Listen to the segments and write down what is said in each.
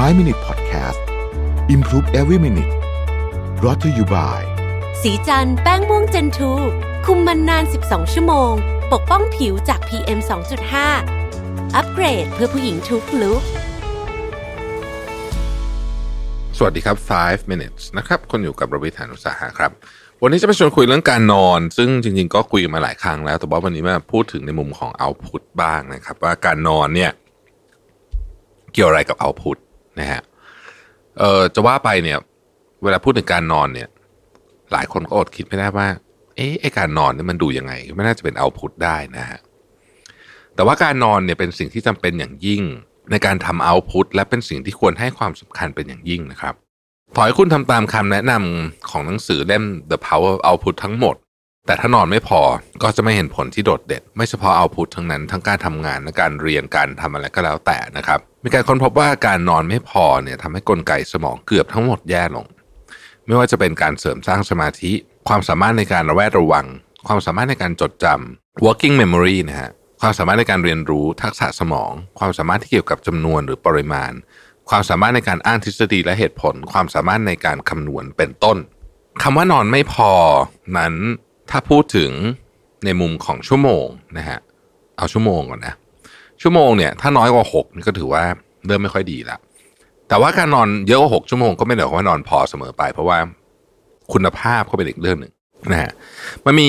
5 Minute Podcast Improve Every Minute brought to you by สีจันแป้งม่วงเจนทูคุมมันนาน 12 ชั่วโมง ปกป้องผิวจาก PM 2.5 อัปเกรดเพื่อผู้หญิงทุกลุกสวัสดีครับ 5 minutes นะครับคนอยู่กับระวิธานุสาหะครับ วันนี้จะไปชวนคุยเรื่องการนอน ซึ่งจริงๆ ก็คุยกันมาหลายครั้งแล้ว แต่ว่าวันนี้มาพูดถึงในมุมของ output บ้างนะครับ ว่าการนอนเนี่ย เกี่ยวอะไรกับ output นะฮะเออจะว่าไปเนี่ย เวลาพูดถึงการนอนเนี่ย หลายคนก็อดคิดไม่ได้ว่า เอ๊ะไอการนอนเนี่ยมันดูยังไง ไม่น่าจะเป็น output ได้นะฮะแต่ว่าการนอนเนี่ยเป็นสิ่งที่จำเป็นอย่างยิ่งในการทำ output และเป็นสิ่งที่ควรให้ความสำคัญเป็นอย่างยิ่งนะครับขอให้คุณทำตามคำแนะนำของหนังสือเล่ม The Power of Output ทั้งหมด แต่ถ้านอนไม่พอก็จะไม่เห็นผลที่โดดเด่นไม่เฉพาะ output ทั้งนั้นทั้งการทำงานและการเรียนการทำอะไรก็แล้วแต่นะครับ มีการค้นพบว่าการนอนไม่พอเนี่ยทำให้กลไกสมองเกือบทั้งหมดแย่ลง ไม่ว่าจะเป็นการเสริมสร้างสมาธิ ความสามารถในการระแวดระวัง ความสามารถในการจดจำ working memory นะฮะความสามารถในการเรียนรู้ทักษะสมอง ความสามารถที่เกี่ยวกับจำนวนหรือปริมาณ ความสามารถในการอ้างทฤษฎีและเหตุผล ความสามารถในการคำนวณเป็นต้นคำว่านอนไม่พอนั้น ถ้าพูดถึงในมุมของชั่วโมงนะฮะเอาชั่วโมงก่อนนะชั่วโมงเนี่ยถ้าน้อยกว่า6นี่ก็ถือว่าเริ่มไม่ค่อยดีละแต่ว่าการนอนเยอะกว่า6ชั่วโมงก็ไม่ได้หมายความว่านอนพอเสมอไป เพราะว่าคุณภาพก็เป็นอีกเรื่องหนึ่งนะฮะมันมี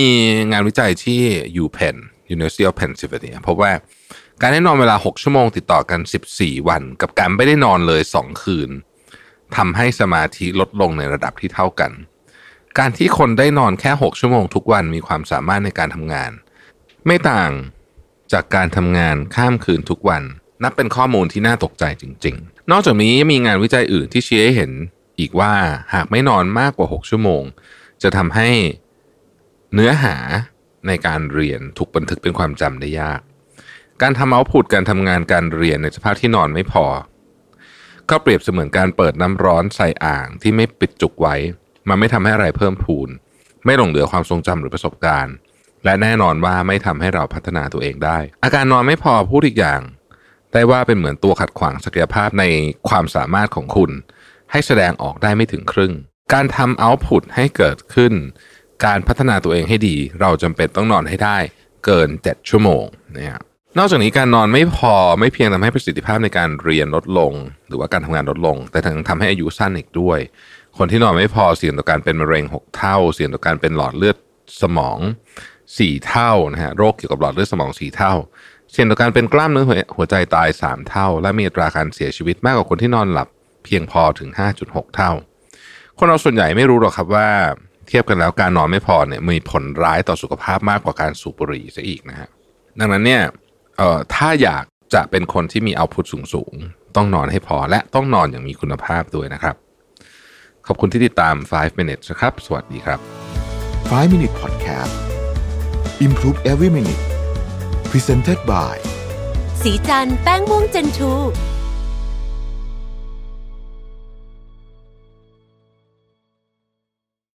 งานวิจัยที่ UPenn University of Pennsylvania พบว่าการได้นอนเวลา 6 ชั่วโมงติดต่อกัน 14 วัน กับการไม่ได้นอนเลย 2 คืนทำให้สมาธิลดลงในระดับที่เท่ากัน การที่คนได้นอนแค่ 6 ชั่วโมงทุกวันมีความสามารถในการทำงาน ไม่ต่างจากการทำงานข้ามคืนทุกวัน นับเป็นข้อมูลที่น่าตกใจจริง ๆ นอกจากนี้มีงานวิจัยอื่นที่ชี้ให้เห็นอีกว่าหากไม่นอนมากกว่า 6 ชั่วโมง จะทำให้เนื้อหาในการเรียนถูกบันทึกเป็นความจำได้ยาก การทำเอาพุตการทำงานการเรียนในสภาพที่นอนไม่พอ ก็เปรียบเสมือนการเปิดน้ำร้อนใส่อ่างที่ไม่ปิดจุกไว้ มันไม่ทำให้อะไรเพิ่มพูน ไม่หลงเหลือความทรงจำหรือประสบการณ์ และแน่นอนว่าไม่ทำให้เราพัฒนาตัวเองได้ อาการนอนไม่พอพูดอีกอย่าง ได้ว่าเป็นเหมือนตัวขัดขวางศักยภาพในความสามารถของคุณ ให้แสดงออกได้ไม่ถึงครึ่ง การทำเอาต์พุตให้เกิดขึ้น การพัฒนาตัวเองให้ดี เราจำเป็นต้องนอนให้ได้เกิน 7 ชั่วโมงเนี่ย นอกจากนี้การนอนไม่พอไม่เพียงทำให้ประสิทธิภาพในการเรียนลดลง หรือว่าการทำงานลดลง แต่ทั้งทำให้อายุสั้นอีกด้วย คนที่นอนไม่พอเสี่ยงต่อการเป็นมะเร็ง 6 เท่า เสี่ยงต่อการเป็นหลอดเลือดสมอง 4 เท่านะฮะโรคเกี่ยวกับหลอดเลือดสมอง 4 เท่า เสี่ยงต่อการเป็นกล้ามเนื้อหัวใจตาย 3 เท่า และมีอัตราการเสียชีวิตมากกว่าคนที่นอนหลับเพียงพอถึง 5.6 เท่า คนเราส่วนใหญ่ไม่รู้หรอกครับว่าเทียบกันแล้วการนอนไม่พอเนี่ยมีผลร้ายต่อสุขภาพมากกว่าการสูบบุหรี่ซะอีกนะฮะดังนั้นเนี่ย เอ่อถ้าอยากจะเป็นคนที่มีเอาพุทสูงสูงๆต้องนอนให้พอและต้องนอนอย่างมีคุณภาพด้วยนะครับ ขอบคุณที่ติดตาม 5 minutes นะครับ สวัสดีครับ 5 Minute Podcast Improve Every Minute Presented by สีจันแป้งม่วงเจนทู